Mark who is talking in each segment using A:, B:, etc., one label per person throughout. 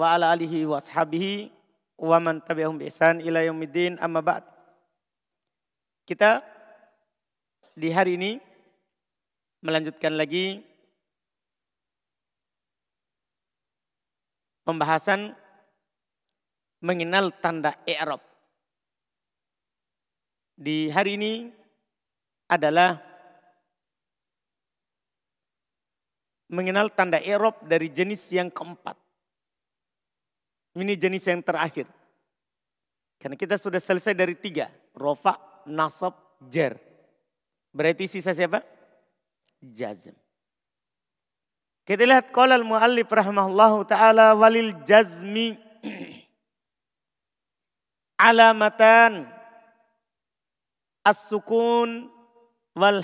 A: wa ala alihi wa ashabihi wa man tabi'ahum bi ihsan ila yaumiddin amma ba'd. Kita di hari ini melanjutkan lagi pembahasan mengenal tanda i'rab. Di hari ini adalah mengenal tanda i'rab dari jenis yang keempat. Ini jenis yang terakhir. Karena kita sudah selesai dari tiga. Rofa, nasab, jer. Berarti sisa siapa? Jazm. Kita lihat qala al-muallif rahimahullahu taala walil jazmi alamatan as-sukun wal.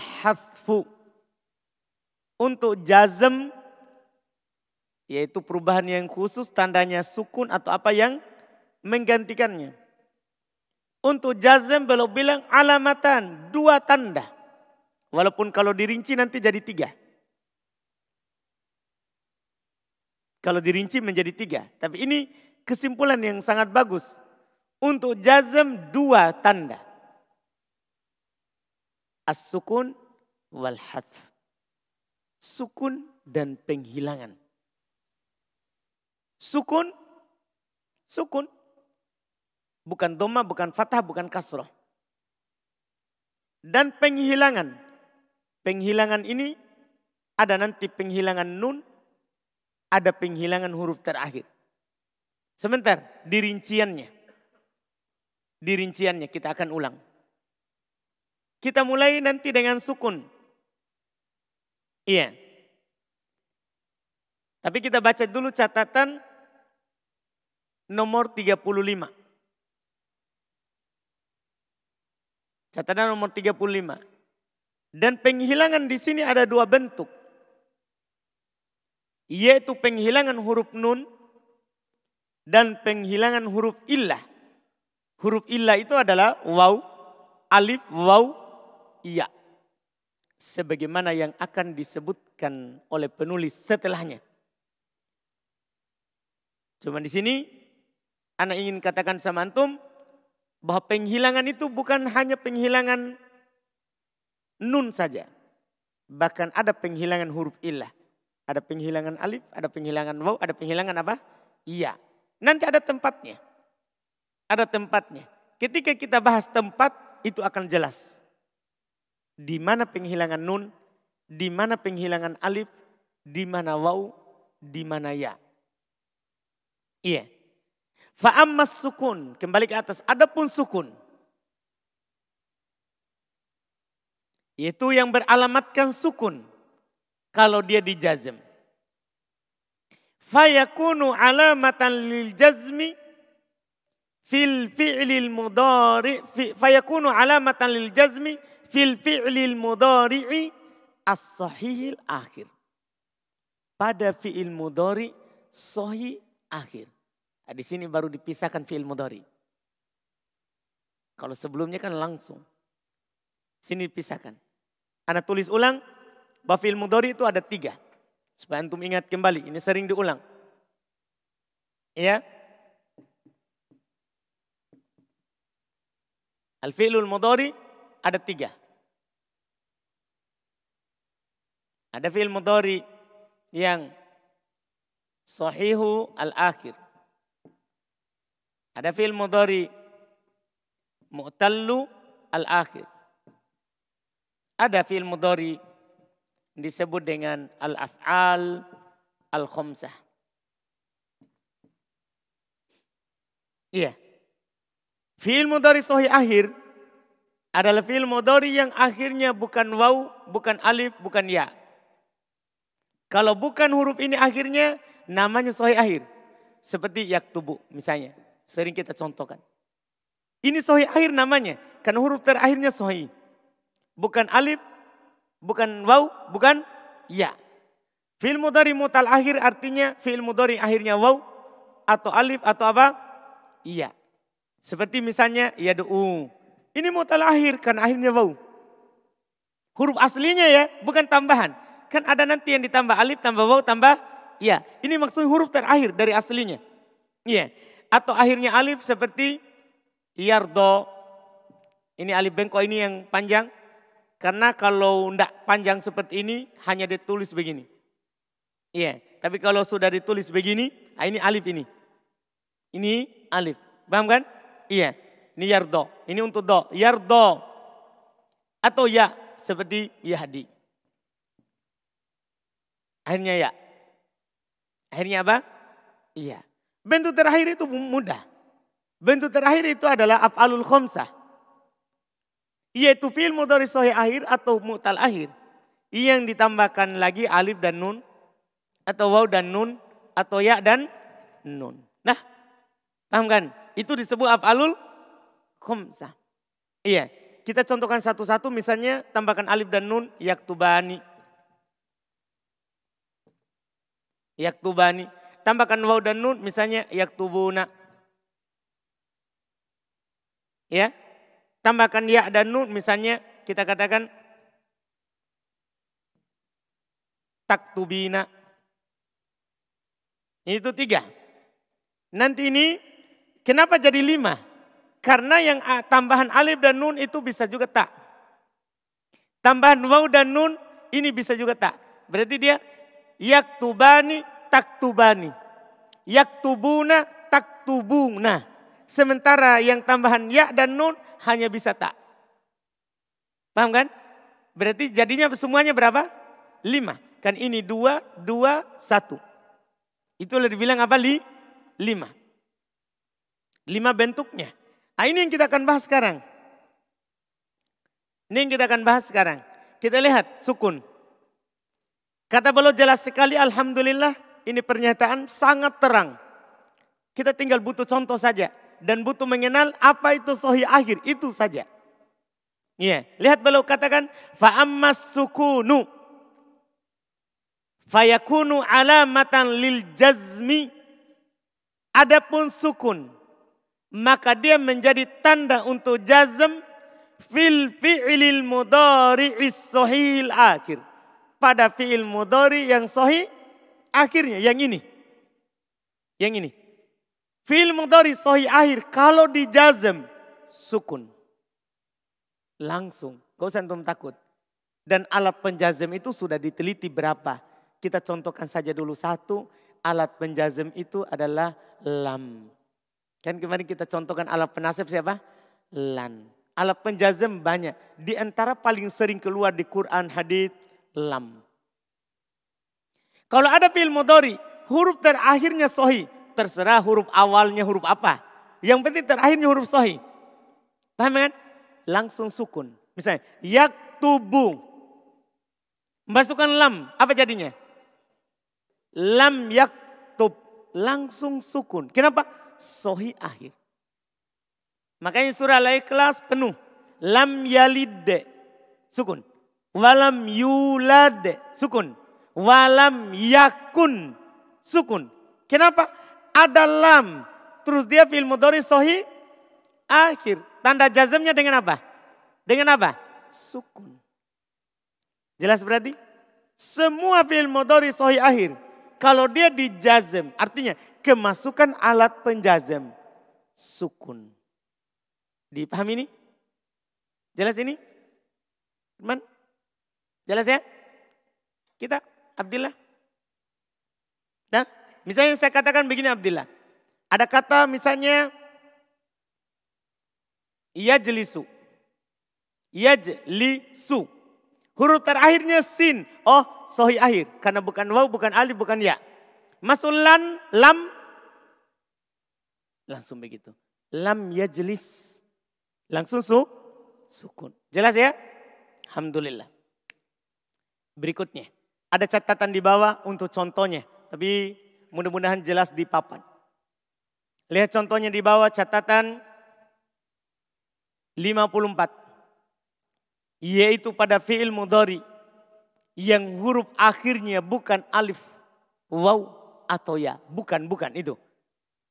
A: Untuk jazm yaitu perubahan yang khusus tandanya sukun atau apa yang menggantikannya. Untuk jazm belum bilang alamatan, dua tanda. Walaupun kalau dirinci nanti jadi tiga. Kalau dirinci menjadi tiga. Tapi ini kesimpulan yang sangat bagus. Untuk jazm dua tanda. As-sukun wal hadf. Sukun dan penghilangan. Sukun, sukun. Bukan doma, bukan fathah, bukan kasroh. Dan penghilangan. Penghilangan ini ada nanti penghilangan nun, ada penghilangan huruf terakhir. Sebentar, dirinciannya. Dirinciannya kita akan ulang. Kita mulai nanti dengan sukun. Iya. Tapi kita baca dulu catatan nomor 35. Catatan nomor 35. Dan penghilangan di sini ada dua bentuk. Yaitu penghilangan huruf nun dan penghilangan huruf illah. Huruf illah itu adalah waw, alif, waw, iya. Sebagaimana yang akan disebutkan oleh penulis setelahnya. Cuma di sini Anak ingin katakan sama antum bahwa penghilangan itu bukan hanya penghilangan nun saja. Bahkan ada penghilangan huruf ilah. Ada penghilangan alif, ada penghilangan waw, ada penghilangan apa? Iya. Nanti ada tempatnya. Ada tempatnya. Ketika kita bahas tempat, itu akan jelas. Di mana penghilangan nun, di mana penghilangan alif, di mana waw, di mana ya. Iya. Fa'ammas sukun, kembali ke atas. Adapun sukun. Yaitu yang beralamatkan sukun. Kalau dia dijazm. Fayakunu alamatan lil jazmi fil fi'lil mudari fayakunu alamatan lil jazmi fil fi'lil mudari'i as-sahihil akhir. Pada fi'il mudari sahih akhir. Nah, di sini baru dipisahkan fi'il mudhari. Kalau sebelumnya kan langsung. Sini dipisahkan. Anda tulis ulang bahwa fi'il mudhari itu ada tiga. Supaya antum ingat kembali, ini sering diulang. Ya. Al-fi'lul mudhari ada tiga. Ada fi'il mudhari yang sahihu al-akhir. Ada fi'il mudhari mu'tallu al-akhir. Ada fi'il mudhari disebut dengan al-af'al al-khamsah. Iya. Fi'il mudhari sahih akhir adalah fi'il mudhari yang akhirnya bukan waw, bukan alif, bukan ya. Kalau bukan huruf ini akhirnya namanya sahih akhir. Seperti yaktubu misalnya. Sering kita contohkan. Ini sohi akhir namanya. Karena huruf terakhirnya sohi. Bukan alif, bukan waw, bukan ya. Fi'il mudari mutal akhir artinya fi'il mudari akhirnya waw atau alif atau apa? Iya. Seperti misalnya ya do'u. Ini mutal akhir kan akhirnya waw. Huruf aslinya ya, bukan tambahan. Kan ada nanti yang ditambah alif, tambah waw, tambah iya. Ini maksudnya huruf terakhir dari aslinya. Iya. Atau akhirnya alif seperti yardo. Ini alif bengkok ini yang panjang. Karena kalau tidak panjang seperti ini hanya ditulis begini. Iya. Tapi kalau sudah ditulis begini, ah, ini alif ini. Ini alif. Paham kan? Iya. Ini yardo. Ini untuk do. Yardo. Atau ya. Seperti yahdi. Akhirnya ya. Akhirnya apa? Iya. Bentuk terakhir itu mudah. Bentuk terakhir itu adalah af'alul khomsah. Yaitu fi'il mudhari sahih akhir atau mu'tal akhir. Yang ditambahkan lagi alif dan nun. Atau waw dan nun. Atau ya dan nun. Nah, paham kan? Itu disebut af'alul khomsah. Iya. Kita contohkan satu-satu misalnya tambahkan alif dan nun yaktubani. Yaktubani. Tambahkan waw dan nun misalnya yaktubuna. Ya. Tambahkan ya dan nun misalnya kita katakan taktubina. Itu tiga. Nanti ini kenapa jadi lima? Karena yang tambahan alif dan nun itu bisa juga tak. Tambahan waw dan nun ini bisa juga tak. Berarti dia yaktubani taktubani. Yaktubuna taktubuna. Sementara yang tambahan ya dan nun hanya bisa tak. Paham kan? Berarti jadinya semuanya berapa? Lima. Kan ini dua, dua, satu. Itu lebih dibilang apa? Li? Lima. Lima bentuknya. Nah, ini yang kita akan bahas sekarang. Ini yang kita akan bahas sekarang. Kita lihat sukun. Kata beliau jelas sekali Alhamdulillah ini pernyataan sangat terang. Kita tinggal butuh contoh saja. Dan butuh mengenal apa itu sohi akhir. Itu saja. Iya, lihat beliau katakan fa'ammas sukunu fayakunu alamatan lil jazmi adapun sukun maka dia menjadi tanda untuk jazm fil fi'lil mudhari'is sahih akhir. Pada fi'il mudhari yang sahih akhirnya yang ini. Yang ini. Fi'il mudhari sahih akhir kalau dijazm sukun. Langsung, gak usah takut. Dan alat penjazm itu sudah diteliti berapa. Kita contohkan saja dulu satu, alat penjazm itu adalah lam. Kan kemarin kita contohkan alat penasib siapa? Lan. Alat penjazem banyak. Di antara paling sering keluar di Quran hadis lam. Kalau ada fi'il mudhari, huruf terakhirnya sohi. Terserah huruf awalnya huruf apa. Yang penting terakhirnya huruf sohi. Paham kan? Langsung sukun. Misalnya, yaktubu. Masukkan lam, apa jadinya? Lam yaktub. Langsung sukun. Kenapa? sohi akhir. Makanya surah Al-Ikhlas penuh. Lam yalid sukun. Walam yulad sukun. Walam yakun sukun. Kenapa? Ada lam. Terus dia fil mudhari sohi akhir. Tanda jazmnya dengan apa? Dengan apa? Sukun. Jelas berarti? Semua fil mudhari sohi akhir. Kalau dia dijazm, artinya kemasukan alat penjazam sukun. Dipahami ini? Jelas ini? Teman? Jelas ya? Kita, Abdillah. Nah, misalnya saya katakan begini Abdillah. Ada kata misalnya yajlisu. Yajlisu. Huruf terakhirnya sin. Oh, sohi akhir. Karena bukan waw, bukan alif, bukan ya. Masulan, lam, Langsung begitu. Lam yajlis. Langsung su, sukun. Jelas ya? Alhamdulillah. Berikutnya. Ada catatan di bawah untuk contohnya. Tapi mudah-mudahan jelas di papan. Lihat contohnya di bawah catatan 54. Yaitu pada fi'il mudhari yang huruf akhirnya bukan alif, waw atau ya. Bukan, bukan itu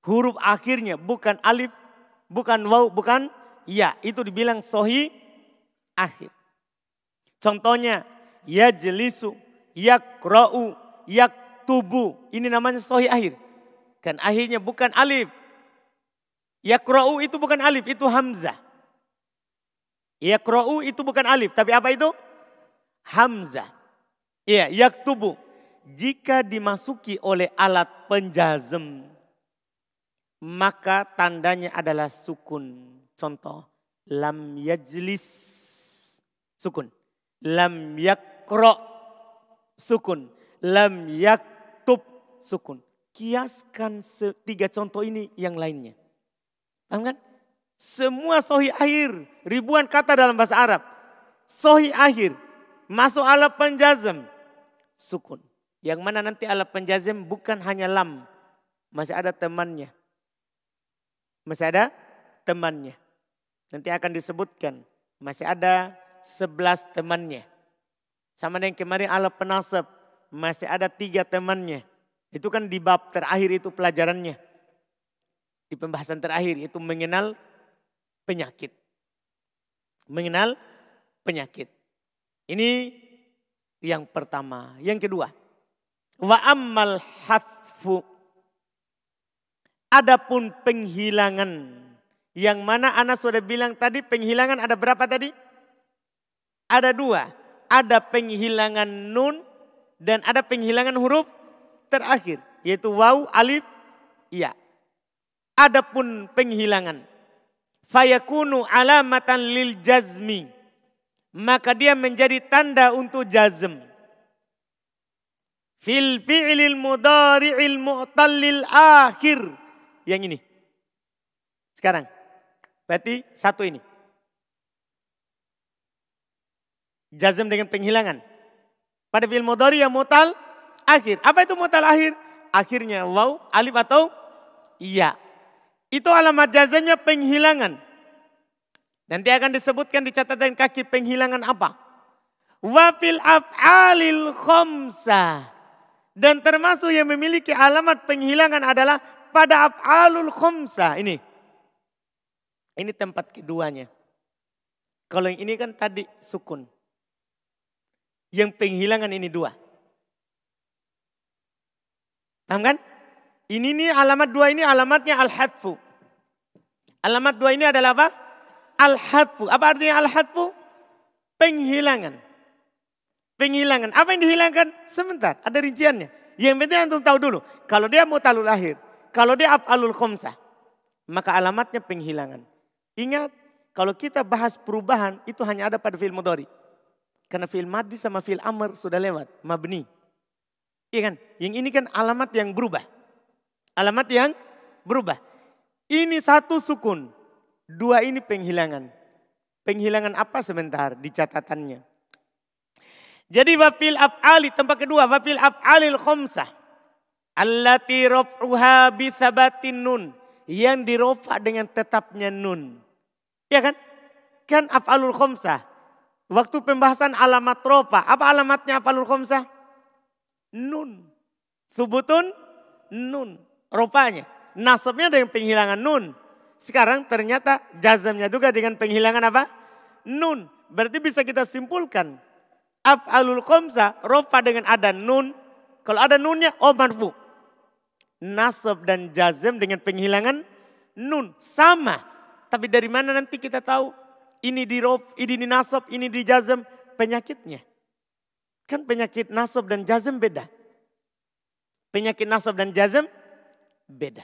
A: huruf akhirnya bukan alif, bukan waw, bukan ya. Itu dibilang sohi akhir. Contohnya yajlisu, yakra'u, yaktubu. Ini namanya sohi akhir. Kan akhirnya bukan alif. Yakra'u itu bukan alif, itu hamzah. Yakra'u itu bukan alif, tapi apa itu? Hamzah. Iya, yaktubu. Jika dimasuki oleh alat penjazem, maka tandanya adalah sukun. Contoh, lam yajlis, sukun. Lam yakro, sukun. Lam yaktub, sukun. Kiaskan tiga contoh ini yang lainnya. Paham kan? Semua sohi akhir, ribuan kata dalam bahasa Arab. Sohi akhir, masuk alat penjazem, sukun. Yang mana nanti alat penjazem bukan hanya lam, masih ada temannya. Masih ada temannya. Nanti akan disebutkan, masih ada sebelas temannya. Sama dengan kemarin alat penasab, masih ada tiga temannya. Itu kan di bab terakhir itu pelajarannya. Di pembahasan terakhir itu mengenal penyakit. Mengenal penyakit. Ini yang pertama. Yang kedua. Wa ammal hasfu. Adapun penghilangan. Yang mana Anas sudah bilang tadi penghilangan ada berapa tadi? Ada dua. Ada penghilangan nun dan ada penghilangan huruf terakhir. Yaitu waw, alif, iya. Adapun penghilangan fayakunu alamatan lil jazmi. Maka dia menjadi tanda untuk jazm. Fil fi'lil mudari'il mu'tallil akhir. Yang ini. Sekarang. Berarti satu ini. Jazm dengan penghilangan. Pada fi'il mudari yang mutal akhir. Apa itu mutal akhir? Akhirnya waw, alif atau iya. Itu alamat jazanya penghilangan. Nanti akan disebutkan di catatan kaki penghilangan apa? Wafil af'alil khomsa. Dan termasuk yang memiliki alamat penghilangan adalah pada af'alul khomsa. Ini. Ini tempat keduanya. Kalau yang ini kan tadi sukun. Yang penghilangan ini dua. Paham kan? Ini nih alamat dua ini alamatnya al-hadfu. Alamat dua ini adalah apa? Al-hadfu. Apa artinya al-hadfu? Penghilangan. Penghilangan. Apa yang dihilangkan? Sebentar, ada rinciannya. Yang penting antum tahu dulu. Kalau dia mutalul lahir, kalau dia af'alul khomsah, maka alamatnya penghilangan. Ingat, kalau kita bahas perubahan itu hanya ada pada film mudori. Karena film madi sama film amr sudah lewat, mabni. Iya kan? Yang ini kan alamat yang berubah. Alamat yang berubah. Ini satu sukun. Dua ini penghilangan. Penghilangan apa sebentar di catatannya. Jadi wafil af'ali tempat kedua wafil af'alil khomsah. Allati raf'uha bisabatin nun. Yang dirofa dengan tetapnya nun. Ya kan? Kan af'alul khomsah. Waktu pembahasan alamat rofa. Apa alamatnya af'alul khomsah? Nun. Subutun nun rupanya. Nasabnya dengan penghilangan nun. Sekarang ternyata jazamnya juga dengan penghilangan apa? Nun. Berarti bisa kita simpulkan. Af'alul khomsa rofa dengan ada nun. Kalau ada nunnya, oh marfu. Nasab dan jazam dengan penghilangan nun. Sama. Tapi dari mana nanti kita tahu ini di rof, ini di nasab, ini di jazam penyakitnya. Kan penyakit nasab dan jazam beda. Penyakit nasab dan jazam beda.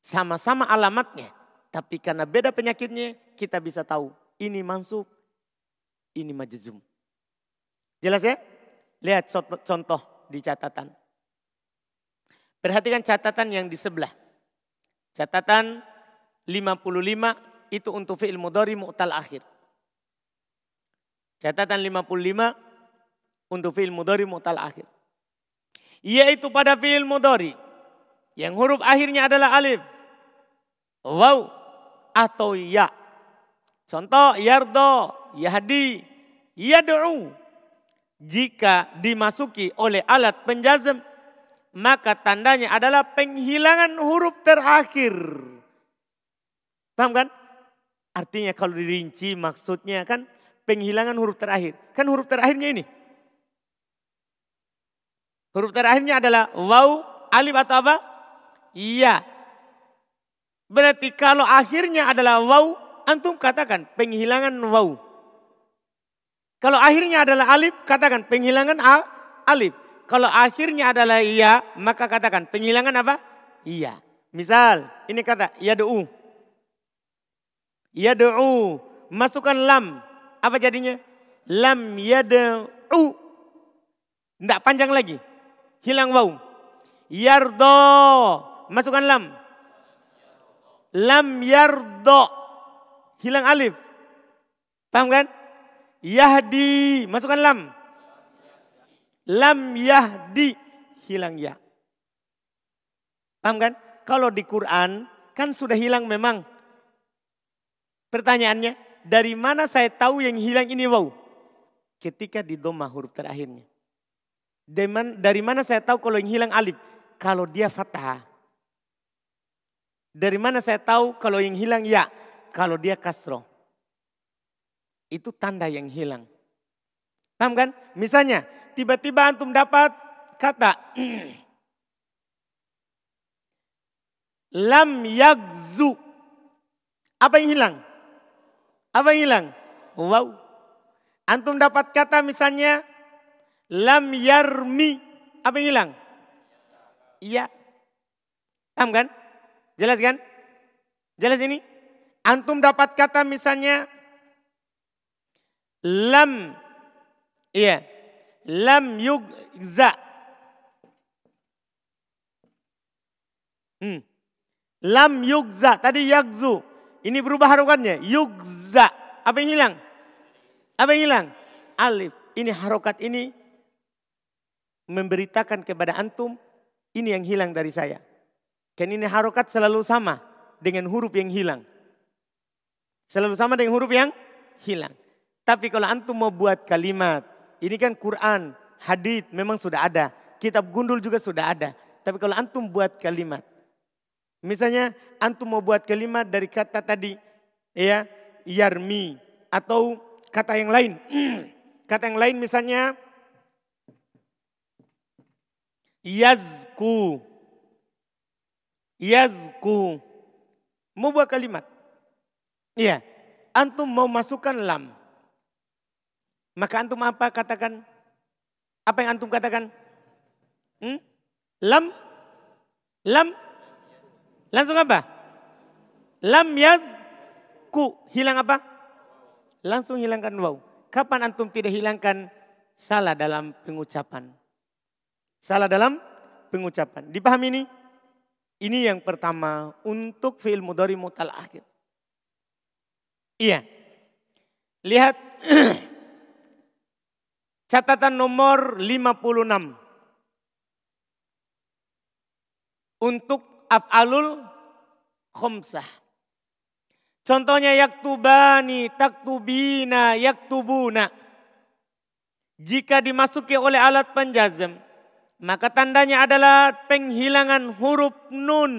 A: Sama-sama alamatnya. Tapi karena beda penyakitnya kita bisa tahu ini mansub, ini majzum. Jelas ya? Lihat contoh di catatan. Perhatikan catatan yang di sebelah. Catatan 55 itu untuk fi'il mudhari mu'tal akhir. Catatan 55 untuk fi'il mudhari mu'tal akhir. Yaitu pada fi'il mudhari yang huruf akhirnya adalah alif, waw atau ya. Contoh yardo, yahdi, yad'u. Jika dimasuki oleh alat penjazm, maka tandanya adalah penghilangan huruf terakhir. Paham kan? Artinya kalau dirinci maksudnya kan penghilangan huruf terakhir. Kan huruf terakhirnya ini. Huruf terakhirnya adalah waw, alif atau apa? Iya. Berarti kalau akhirnya adalah waw, antum katakan penghilangan waw. Kalau akhirnya adalah alif, katakan penghilangan a, alif. Kalau akhirnya adalah iya, maka katakan penghilangan apa? Iya. Misal, ini kata yad'u. Yad'u. Masukkan lam. Apa jadinya? Lam yad'u. Tidak panjang lagi. Hilang waw. Yardo. Masukkan lam. Lam yardo. Hilang alif. Paham kan? Yahdi, masukkan lam. Lam yahdi, hilang ya. Paham kan? Kalau di Quran kan sudah hilang memang. Pertanyaannya, dari mana saya tahu yang hilang ini wow? Ketika di doma huruf terakhirnya. Dari mana saya tahu kalau yang hilang alif? Kalau dia fathah. Dari mana saya tahu kalau yang hilang ya? Kalau dia kasroh itu tanda yang hilang. Paham kan? Misalnya, tiba-tiba antum dapat kata lam yagzu. Apa yang hilang? Apa yang hilang? Wow. Antum dapat kata misalnya lam yarmi. Apa yang hilang? Iya. Paham kan? Jelas kan? Jelas ini? Antum dapat kata misalnya lam iya lam yugza hmm. lam yugza tadi yagzu ini berubah harokannya. Yugza. Apa yang hilang? Apa yang hilang? Alif. Ini harokat ini memberitakan kepada antum ini yang hilang dari saya. Kan ini harokat selalu sama dengan huruf yang hilang. Selalu sama dengan huruf yang hilang. Tapi kalau antum mau buat kalimat, ini kan Quran, hadith memang sudah ada. Kitab gundul juga sudah ada. Tapi kalau antum buat kalimat, misalnya antum mau buat kalimat dari kata tadi, ya yarmi atau kata yang lain. kata yang lain misalnya yazku. Yazku. Mau buat kalimat. Iya. Antum mau masukkan lam. Maka antum apa katakan? Apa yang antum katakan? Hmm? Lam? Lam? Langsung apa? Lam yaz ku. Hilang apa? Langsung hilangkan waw. Kapan antum tidak hilangkan salah dalam pengucapan? Salah dalam pengucapan. Dipahami ini? Ini yang pertama untuk fi'il mudhari mutal akhir. Iya. Lihat Catatan nomor 56. Untuk af'alul khomsah. Contohnya yaktubani, taktubina, yaktubuna. Jika dimasuki oleh alat penjazm, maka tandanya adalah penghilangan huruf nun.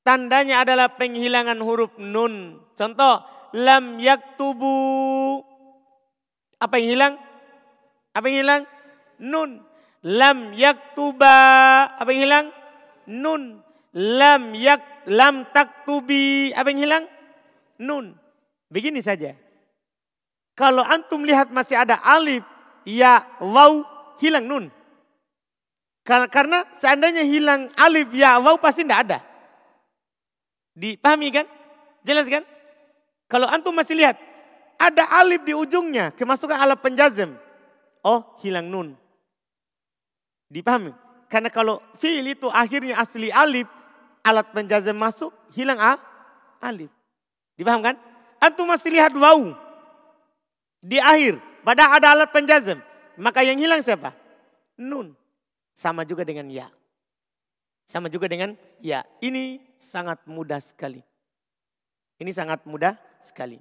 A: Tandanya adalah penghilangan huruf nun. Contoh, lam yaktubu apa yang hilang? Apa yang hilang? Nun. Lam yaktuba. Apa yang hilang? Nun. Lam yak lam taktubi. Apa yang hilang? Nun. Begini saja. Kalau antum lihat masih ada alif, ya, waw, hilang nun. Karena seandainya hilang alif, ya, waw pasti tidak ada. Dipahami kan? Jelas kan? Kalau antum masih lihat, ada alif di ujungnya, kemasukan alat penjazem. Oh, hilang nun. Dipahami? Karena kalau fi'il itu akhirnya asli alif, alat penjazem masuk, hilang a, alif. Dipaham kan? Antum masih lihat wau di akhir, pada ada alat penjazem. Maka yang hilang siapa? Nun. Sama juga dengan ya. Sama juga dengan ya. Ini sangat mudah sekali. Ini sangat mudah sekali.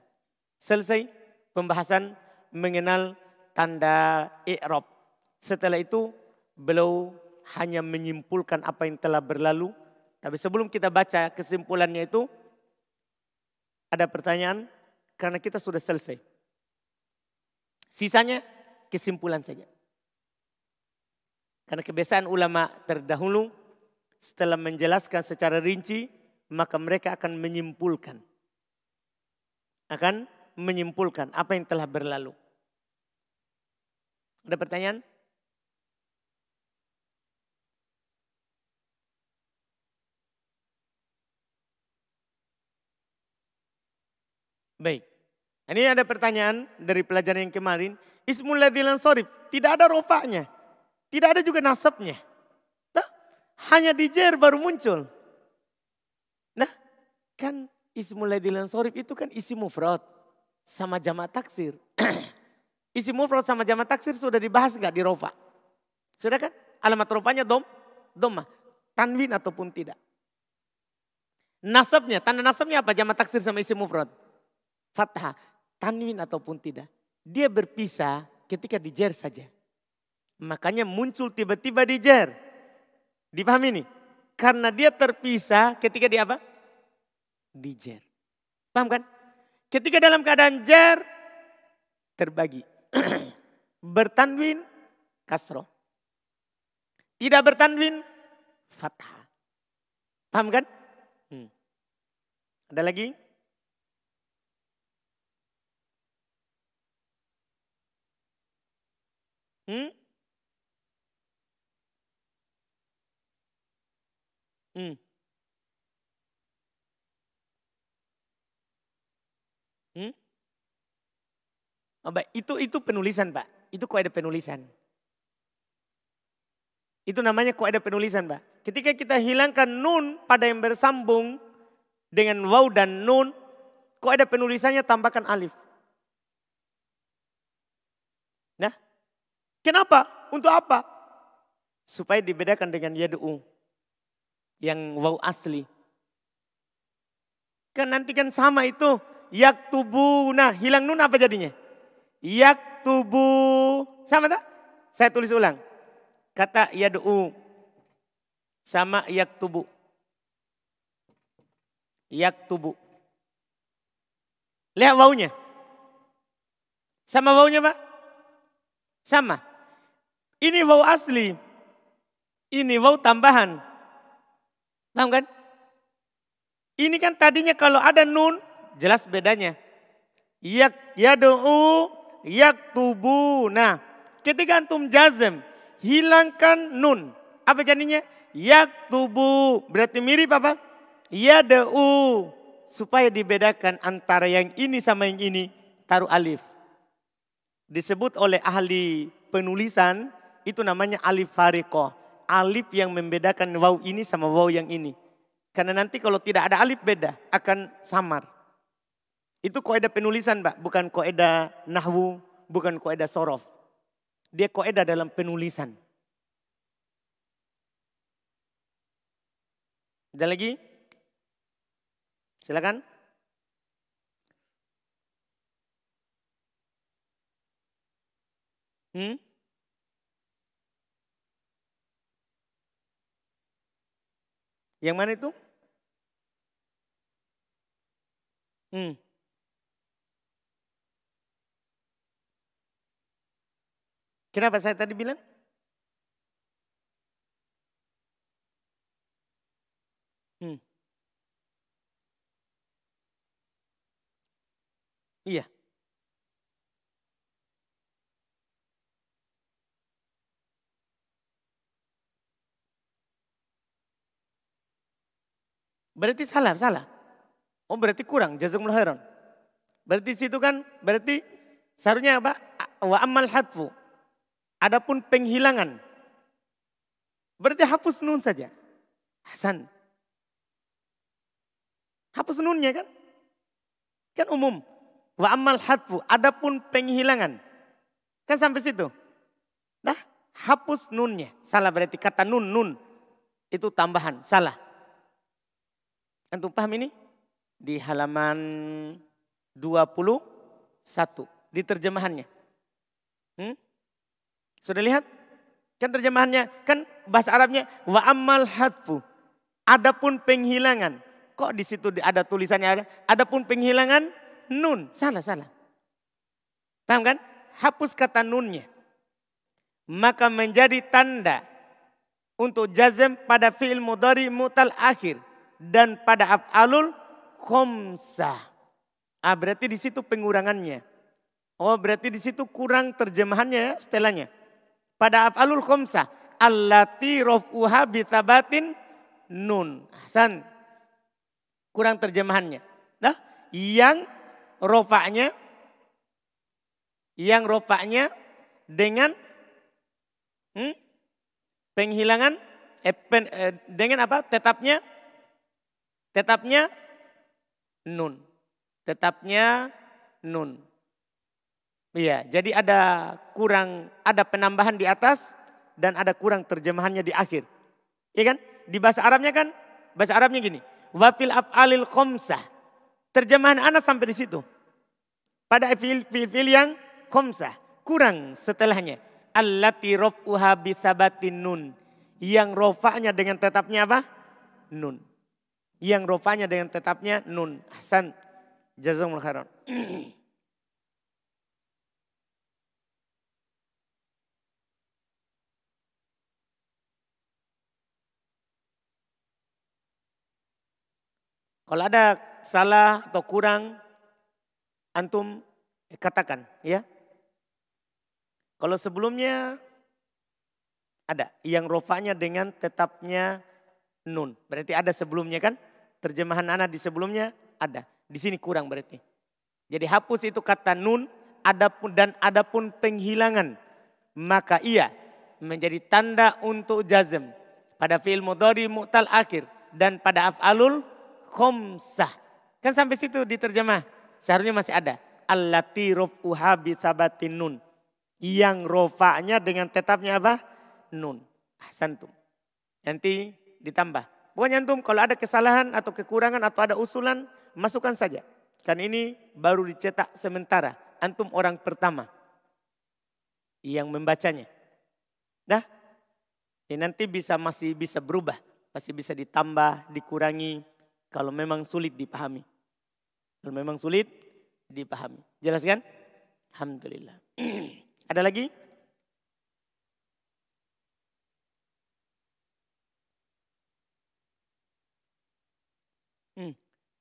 A: Selesai pembahasan mengenal tanda i'rab. Setelah itu beliau hanya menyimpulkan apa yang telah berlalu. Tapi sebelum kita baca kesimpulannya itu ada pertanyaan karena kita sudah selesai. Sisanya kesimpulan saja. Karena kebiasaan ulama terdahulu setelah menjelaskan secara rinci, maka mereka akan menyimpulkan. Akan menyimpulkan apa yang telah berlalu. Ada pertanyaan? Baik. Ini ada pertanyaan dari pelajaran yang kemarin. Ismul ladilan sorif. Tidak ada rofaknya. Tidak ada juga nasabnya. Nah, hanya di jer baru muncul. Nah, kan ismul ladilan sorif itu kan isi mufrad sama jamaah taksir. isi mufrad sama jamaah taksir sudah dibahas nggak di rofa? Sudah kan? Alamat rofanya dom, doma, tanwin ataupun tidak. Nasabnya, tanda nasabnya apa? Jamaah taksir sama isi mufrad fathah, tanwin ataupun tidak. Dia berpisah ketika dijer saja. Makanya muncul tiba-tiba dijer. Dipahami nih? Karena dia terpisah ketika dia apa? Dijer. Paham kan? Ketika dalam keadaan jer, terbagi. bertanwin, kasro. Tidak bertanwin, fathah. Paham kan? Hmm. Ada lagi? Hmm? Hmm. Hmm? Oh, baik. Itu itu penulisan, Pak. Itu kok ada penulisan. Itu namanya kok ada penulisan, Pak. Ketika kita hilangkan nun pada yang bersambung dengan waw dan nun, kok ada penulisannya tambahkan alif. Nah, Kenapa? Untuk apa? Supaya dibedakan dengan yad'u. Yang waw asli. Kan nanti kan sama itu. Yak tubuh. Nah hilang nun apa jadinya? Yak tubuh. Sama tak? Saya tulis ulang. Kata yad'u. Sama yak tubuh. Yak tubuh. Lihat wawunya. Sama wawunya pak? Sama. Ini wow asli. Ini wow tambahan. Paham kan? Ini kan tadinya kalau ada nun, jelas bedanya. Yak yadu'u. Nah, ketika antum jazm, hilangkan nun. Apa jadinya? Yak tubu. Berarti mirip apa? Yadu'u. Supaya dibedakan antara yang ini sama yang ini, taruh alif. Disebut oleh ahli penulisan, itu namanya alif fariko. Alif yang membedakan waw ini sama waw yang ini. Karena nanti kalau tidak ada alif beda, akan samar. Itu koedah penulisan, Pak, bukan koedah nahwu, bukan koedah sorof. Dia koedah dalam penulisan. Ada lagi? Silakan. Hmm? Yang mana itu? Hmm. Kenapa saya tadi bilang? Hmm. Iya. Berarti salah, salah. Oh berarti kurang, jazakumullah khairan. Berarti situ kan, berarti seharusnya apa? Wa amal hatfu. Adapun penghilangan. Berarti hapus nun saja. Hasan. Hapus nunnya kan? Kan umum. Wa amal hatfu. Adapun penghilangan. Kan sampai situ. Nah, hapus nunnya. Salah berarti kata nun, nun. Itu tambahan, salah. Antum paham ini? Di halaman 21 di terjemahannya. Hmm? Sudah lihat? Kan terjemahannya, kan bahasa Arabnya wa ammal hadfu. Adapun penghilangan. Kok di situ ada tulisannya ada? Adapun penghilangan nun. Salah, salah. Paham kan? Hapus kata nunnya. Maka menjadi tanda untuk jazm pada fi'il mudhari mutal akhir dan pada af'alul khomsah. Ah, berarti di situ pengurangannya. Oh, berarti di situ kurang terjemahannya ya, setelahnya. Pada af'alul khomsah. Allati rof'uha bithabatin nun. Hasan. Kurang terjemahannya. Nah, yang rofaknya yang rofaknya dengan hmm, penghilangan eh, pen, eh, dengan apa? Tetapnya tetapnya nun. Tetapnya nun. Iya, jadi ada kurang ada penambahan di atas dan ada kurang terjemahannya di akhir. Iya kan? Di bahasa Arabnya kan bahasa Arabnya gini. Wafil af'alil khomsah. Terjemahan anak sampai di situ. Pada fil-fil yang khomsah. Kurang setelahnya. Allati rof'uha bisabatin nun. Yang rofa'nya dengan tetapnya apa? Nun. Yang rofa'nya dengan tetapnya nun. Hasan. Jazakumullah khairan. Kalau ada salah atau kurang, antum katakan ya. Kalau sebelumnya ada yang rofanya dengan tetapnya nun. Berarti ada sebelumnya kan? Terjemahan anak di sebelumnya ada. Di sini kurang berarti. Jadi hapus itu kata nun adapun dan adapun penghilangan. Maka ia menjadi tanda untuk jazm pada fi'il mudhari mu'tal akhir dan pada af'alul khomsah. Kan sampai situ diterjemah. Seharusnya masih ada. Allati rof'uha sabatin nun. Yang rofa'nya dengan tetapnya apa? Nun. Ahsantum. Nanti ditambah. Pokoknya antum kalau ada kesalahan atau kekurangan atau ada usulan, masukkan saja. Kan ini baru dicetak sementara. Antum orang pertama yang membacanya. Dah, ini nanti bisa masih bisa berubah, masih bisa ditambah, dikurangi, kalau memang sulit dipahami. Kalau memang sulit dipahami. Jelas kan? Alhamdulillah. Ada lagi? Hmm.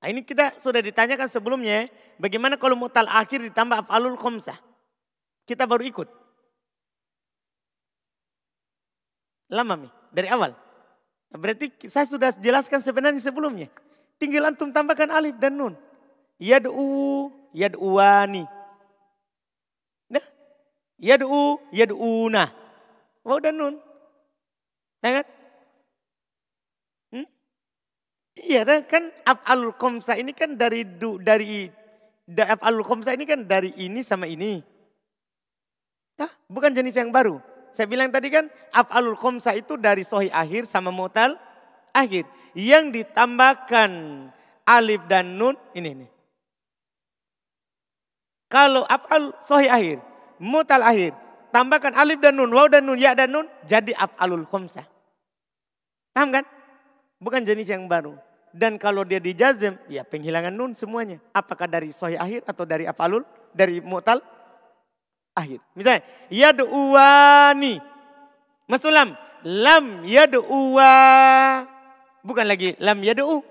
A: Nah, ini kita sudah ditanyakan sebelumnya, bagaimana kalau mutal akhir ditambah afalul khomsah. Kita baru ikut. Lama nih, dari awal. Berarti saya sudah jelaskan sebenarnya sebelumnya. Tinggal antum tambahkan alif dan nun. Yad'u, yad'uani. Nah, yad'u, yad'una. Waw dan nun. Ya kan? Iya kan af'alul komsa ini kan dari du, dari da, af'alul komsa ini kan dari ini sama ini. Nah, bukan jenis yang baru. Saya bilang tadi kan af'alul komsa itu dari sohi akhir sama mutal akhir. Yang ditambahkan alif dan nun ini ini. Kalau af'al sohi akhir, mutal akhir, tambahkan alif dan nun, waw dan nun, ya dan nun, jadi af'alul khomsah. Paham kan? Bukan jenis yang baru. Dan kalau dia dijazm, ya penghilangan nun semuanya. Apakah dari sohi akhir atau dari af'alul, dari mutal akhir. Misalnya, yad'uwani. Masulam, lam yad'uwa Bukan lagi lam yad'u.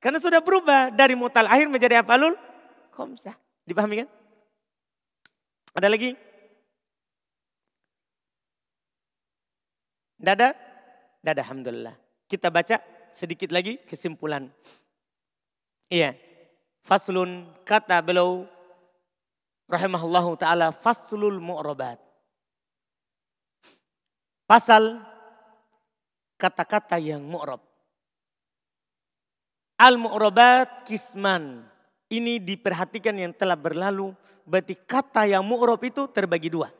A: Karena sudah berubah dari mutal akhir menjadi afalul khomsah. Dipahami kan? Ada lagi? Tidak ada? Tidak ada, Alhamdulillah. Kita baca sedikit lagi kesimpulan. Iya. Faslun kata beliau rahimahullahu taala faslul mu'rabat. Pasal kata-kata yang mu'rab. Al-mu'robat kisman. Ini diperhatikan yang telah berlalu. Berarti kata yang mu'rob itu terbagi dua.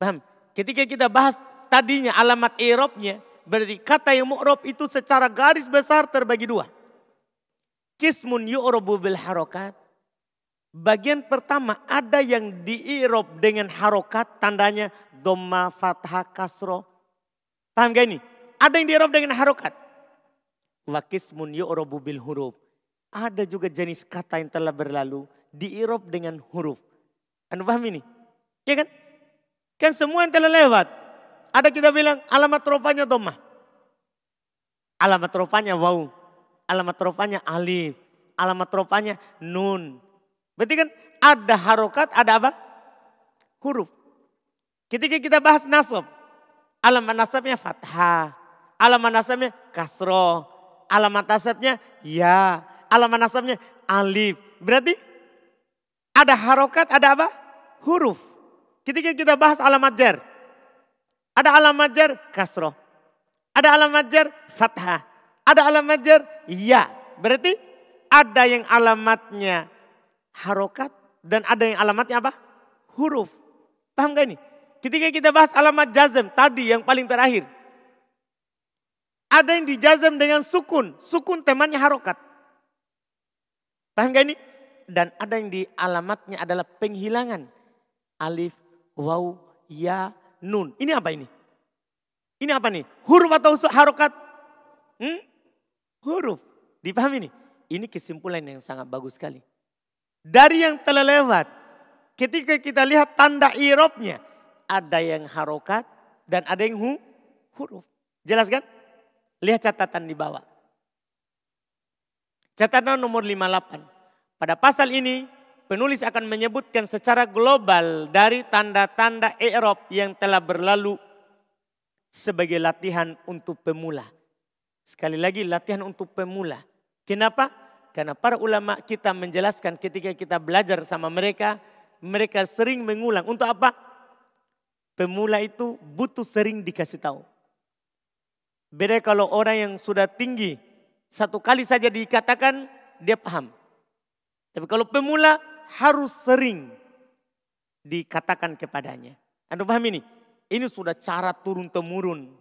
A: Paham? Ketika kita bahas tadinya alamat irobnya. Berarti kata yang mu'rob itu secara garis besar terbagi dua. Kismun yu'robu bil harokat. Bagian pertama ada yang diirob dengan harokat tandanya doma fathah kasro. Paham gak ini? Ada yang diirob dengan harokat. Wakismun yu'robu bil huruf. Ada juga jenis kata yang telah berlalu diirob dengan huruf. Anda paham ini? Ya kan? Kan semua yang telah lewat. Ada kita bilang alamat rupanya domah. Alamat rupanya wau. Alamat rupanya alif. Alamat rupanya nun. Berarti kan ada harokat, ada apa? Huruf. Ketika kita bahas nasab. Alamat nasabnya fathah. Alamat nasabnya kasroh. Alamat nasabnya ya. Alamat nasabnya alif. Berarti ada harokat, ada apa? Huruf. Ketika kita bahas alamat jar. Ada alamat jar kasroh. Ada alamat jar fathah. Ada alamat jar ya. Berarti ada yang alamatnya harokat dan ada yang alamatnya apa? Huruf. Paham gak ini? Ketika kita bahas alamat jazm tadi yang paling terakhir. Ada yang dijazm dengan sukun. Sukun temannya harokat. Paham gak ini? Dan ada yang di alamatnya adalah penghilangan. Alif, waw, ya, nun. Ini apa ini? Ini apa nih? Huruf atau harokat? Hmm? Huruf. Dipahami nih? Ini kesimpulan yang sangat bagus sekali. Dari yang telah lewat. Ketika kita lihat tanda irobnya. Ada yang harokat dan ada yang hu, huruf. Jelas kan? Lihat catatan di bawah. Catatan nomor 58. Pada pasal ini penulis akan menyebutkan secara global dari tanda-tanda i'rab yang telah berlalu sebagai latihan untuk pemula. Sekali lagi latihan untuk pemula. Kenapa? Karena para ulama kita menjelaskan ketika kita belajar sama mereka, mereka sering mengulang. Untuk apa? Pemula itu butuh sering dikasih tahu. Beda kalau orang yang sudah tinggi, satu kali saja dikatakan dia paham. Tapi kalau pemula harus sering dikatakan kepadanya. Anda paham ini? Ini sudah cara turun temurun.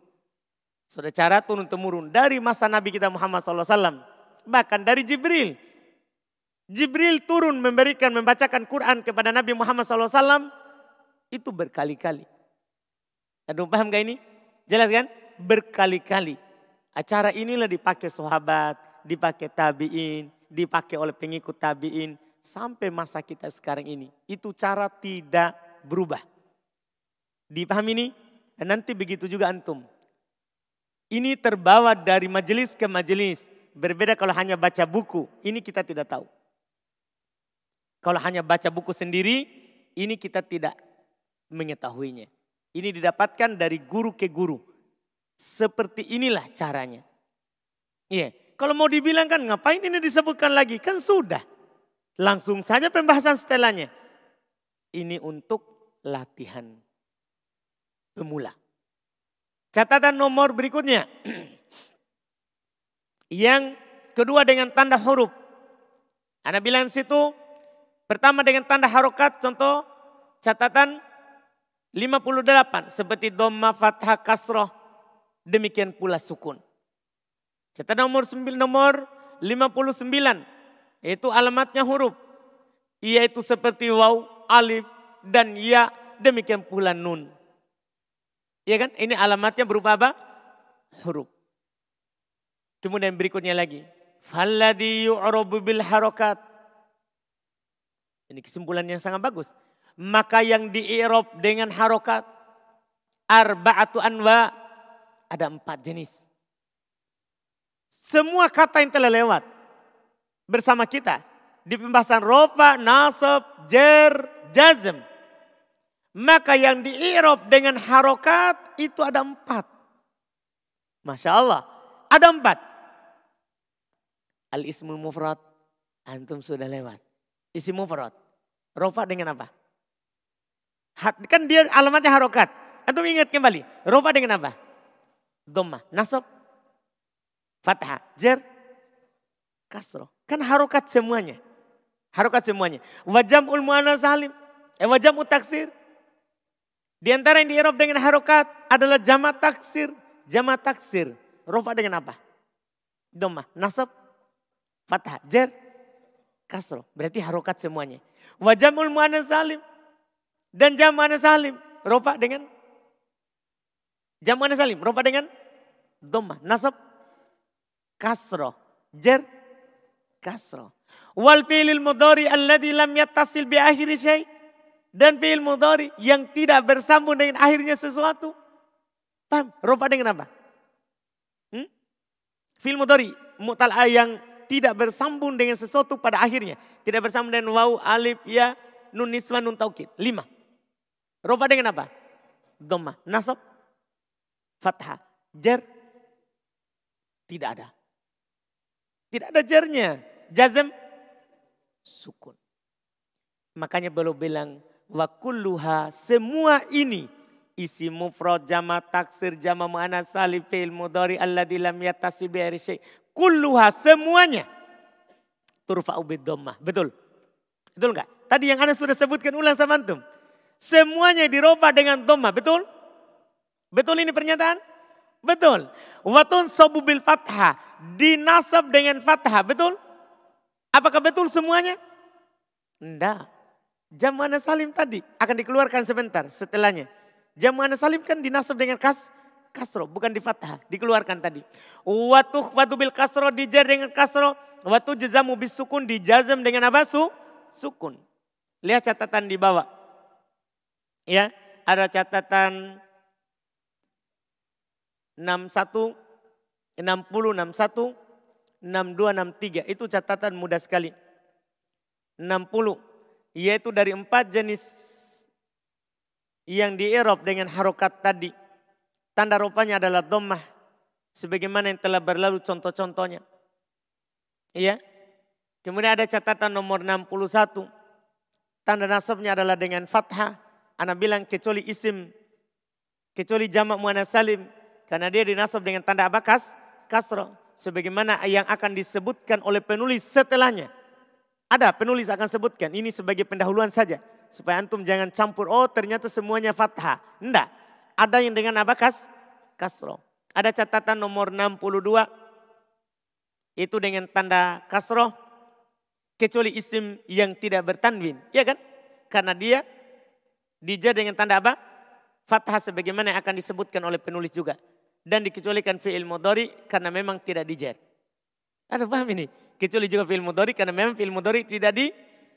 A: Sudah cara turun temurun dari masa Nabi kita Muhammad SAW. Bahkan dari Jibril. Jibril turun memberikan, membacakan Quran kepada Nabi Muhammad SAW. Itu berkali-kali. Anda paham gak ini? Jelas kan? berkali-kali. Acara inilah dipakai sahabat, dipakai tabiin, dipakai oleh pengikut tabiin sampai masa kita sekarang ini. Itu cara tidak berubah. Dipahami ini? Dan nanti begitu juga antum. Ini terbawa dari majelis ke majelis. Berbeda kalau hanya baca buku. Ini kita tidak tahu. Kalau hanya baca buku sendiri, ini kita tidak mengetahuinya. Ini didapatkan dari guru ke guru. Seperti inilah caranya. Iya, kalau mau dibilang kan ngapain ini disebutkan lagi? Kan sudah. Langsung saja pembahasan setelahnya. Ini untuk latihan pemula. Catatan nomor berikutnya. Yang kedua dengan tanda huruf. Anda bilang situ pertama dengan tanda harokat contoh catatan 58 seperti dhamma fathah kasroh Demikian pula sukun. Catatan nomor 9 nomor 59 yaitu alamatnya huruf yaitu seperti waw, alif dan ya demikian pula nun. Ya kan? Ini alamatnya berupa apa? Huruf. Kemudian berikutnya lagi. Falladhi yu'rabu bil harokat. Ini kesimpulan yang sangat bagus. Maka yang di dengan harokat. Arba'atu anwa ada empat jenis. Semua kata yang telah lewat bersama kita di pembahasan rofa, nasab, jer, jazm. Maka yang di dengan harokat itu ada empat. Masya Allah. Ada empat. Al-ismul mufrad. Antum sudah lewat. Isim mufrad. Rofa dengan apa? Kan dia alamatnya harokat. Antum ingat kembali. Rofa dengan apa? Dhamma, nasab, fathah, jer, kasro. Kan harokat semuanya. Harokat semuanya. Wajam ulmuana salim. Eh, wajam taksir. Di antara yang di dengan harokat adalah jama taksir. Jama taksir. Rofa dengan apa? Dhamma, nasab, fathah, jer, kasro. Berarti harokat semuanya. Wajam ulmuana salim. Dan jam salim. Rofa dengan Jam mana salim? Rofa dengan doma. Nasab kasro. Jer kasro. Wal fi'lil mudhari alladhi lam yattasil bi akhiri syai. Dan fi'il mudhari yang tidak bersambung dengan akhirnya sesuatu. Paham? Rofa dengan apa? Hmm? Fil mudari, mutal'a yang tidak bersambung dengan sesuatu pada akhirnya. Tidak bersambung dengan waw, alif, ya, nun niswa, nun taukid. Lima. Rofa dengan apa? Dhamma. Nasab, fathah, jer, tidak ada. Tidak ada jernya. Jazm, sukun. Makanya belum bilang, wa kulluha, semua ini isi mufrad jama taksir jama muannas salim fi'il mudhari alladzi lam yattasi bi kulluha semuanya. Turfa'u bidammah betul? Betul enggak tadi yang Anda sudah sebutkan ulang sama antum. Semuanya diroba dengan dhammah betul? Betul ini pernyataan? Betul. Watun sabu bil fathah. Dinasab dengan fathah. Betul apakah betul semuanya enggak jam mana salim tadi akan dikeluarkan sebentar setelahnya Jamu'an salim kan dinasab dengan kas, kasro, bukan di fathah, dikeluarkan tadi. Watu watu bil kasro dijar dengan kasro, watu jazamu bis sukun dijazam dengan apa? Su, sukun. Lihat catatan di bawah. Ya, ada catatan 61, 60, 61, 62, 63. Itu catatan mudah sekali. 60, yaitu dari empat jenis yang di Eropa dengan harokat tadi. Tanda rupanya adalah domah. Sebagaimana yang telah berlalu contoh-contohnya. Iya. Kemudian ada catatan nomor 61. Tanda nasabnya adalah dengan fathah. Anak bilang kecuali isim. Kecuali jamak muana salim. Karena dia dinasab dengan tanda abakas. Kasro. Sebagaimana yang akan disebutkan oleh penulis setelahnya. Ada penulis akan sebutkan. Ini sebagai pendahuluan saja. Supaya antum jangan campur, oh ternyata semuanya fathah. Enggak, ada yang dengan abakas kasro. Ada catatan nomor 62, itu dengan tanda kasro, kecuali isim yang tidak bertanwin. Ya kan? Karena dia dija dengan tanda apa? Fathah sebagaimana yang akan disebutkan oleh penulis juga. Dan dikecualikan fi'il mudhari karena memang tidak dijar. Ada paham ini? Kecuali juga fi'il mudhari karena memang fi'il mudhari tidak di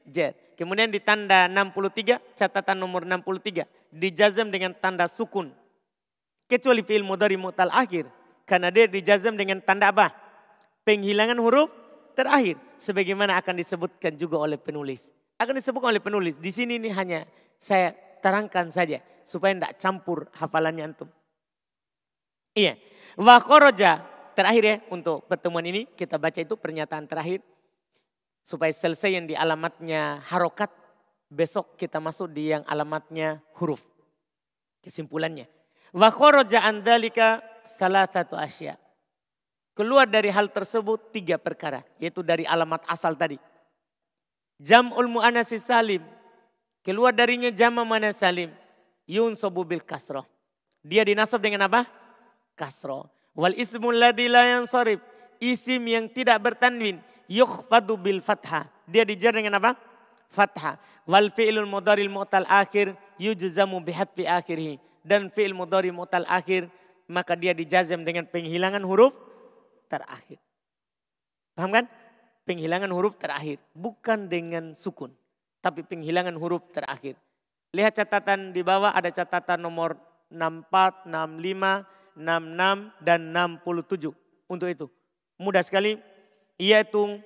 A: jet. Kemudian di tanda 63, catatan nomor 63. Dijazam dengan tanda sukun. Kecuali fi'il mudari mutal akhir. Karena dia dijazam dengan tanda apa? Penghilangan huruf terakhir. Sebagaimana akan disebutkan juga oleh penulis. Akan disebutkan oleh penulis. Di sini ini hanya saya terangkan saja. Supaya tidak campur hafalannya antum. Iya. Wa terakhir ya untuk pertemuan ini kita baca itu pernyataan terakhir supaya selesai yang di alamatnya harokat, besok kita masuk di yang alamatnya huruf. Kesimpulannya. Wa kharaja andalika salah satu asya. Keluar dari hal tersebut tiga perkara. Yaitu dari alamat asal tadi. Jam'ul mu'anasi salim. Keluar darinya jama mana salim. Yun bil kasroh. Dia dinasab dengan apa? Kasroh. Wal ismul ladhi la yansarib. Isim yang tidak bertanwin yukhfadu bil fathah. Dia dijar dengan apa? Fathah. Wal fi'lul mudharil mu'tal akhir yujzamu bihatfi akhirih. Dan fi'il mudhari mu'tal akhir maka dia dijazam dengan penghilangan huruf terakhir. Paham kan? Penghilangan huruf terakhir. Bukan dengan sukun. Tapi penghilangan huruf terakhir. Lihat catatan di bawah ada catatan nomor 64, 65, 66, dan 67. Untuk itu. Mudah sekali yaitu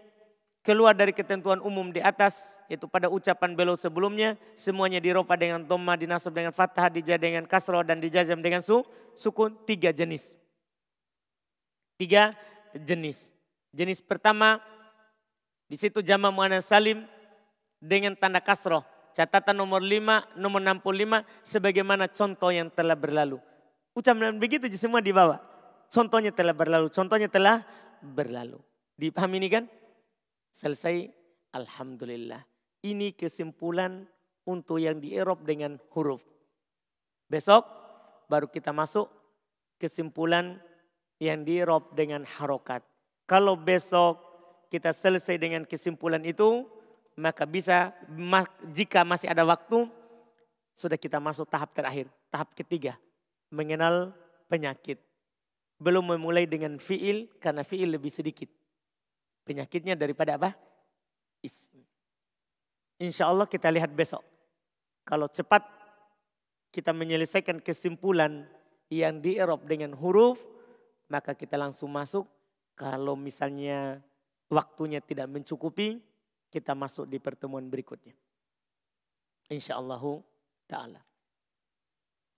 A: keluar dari ketentuan umum di atas, yaitu pada ucapan belo sebelumnya, semuanya diropa dengan dhamma, dinasab dengan fathah, dijah dengan kasroh, dan dijazam dengan su, sukun, tiga jenis. Tiga jenis. Jenis pertama, di situ jama muana salim dengan tanda kasroh. Catatan nomor lima, nomor 65, sebagaimana contoh yang telah berlalu. Ucapan begitu semua di bawah. Contohnya telah berlalu, contohnya telah berlalu. Dipahami ini kan? Selesai. Alhamdulillah. Ini kesimpulan untuk yang di Eropa dengan huruf. Besok baru kita masuk kesimpulan yang di Eropa dengan harokat. Kalau besok kita selesai dengan kesimpulan itu, maka bisa jika masih ada waktu, sudah kita masuk tahap terakhir, tahap ketiga, mengenal penyakit. Belum memulai dengan fiil karena fiil lebih sedikit penyakitnya daripada apa? Ism. Insya Allah kita lihat besok. Kalau cepat kita menyelesaikan kesimpulan yang di Eropa dengan huruf, maka kita langsung masuk. Kalau misalnya waktunya tidak mencukupi, kita masuk di pertemuan berikutnya. Insya Allah ta'ala.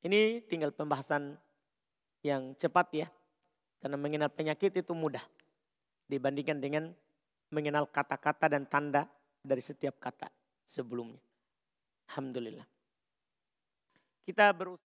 A: Ini tinggal pembahasan yang cepat ya. Karena mengenal penyakit itu mudah. Dibandingkan dengan mengenal kata-kata dan tanda dari setiap kata sebelumnya. Alhamdulillah. Kita berusaha.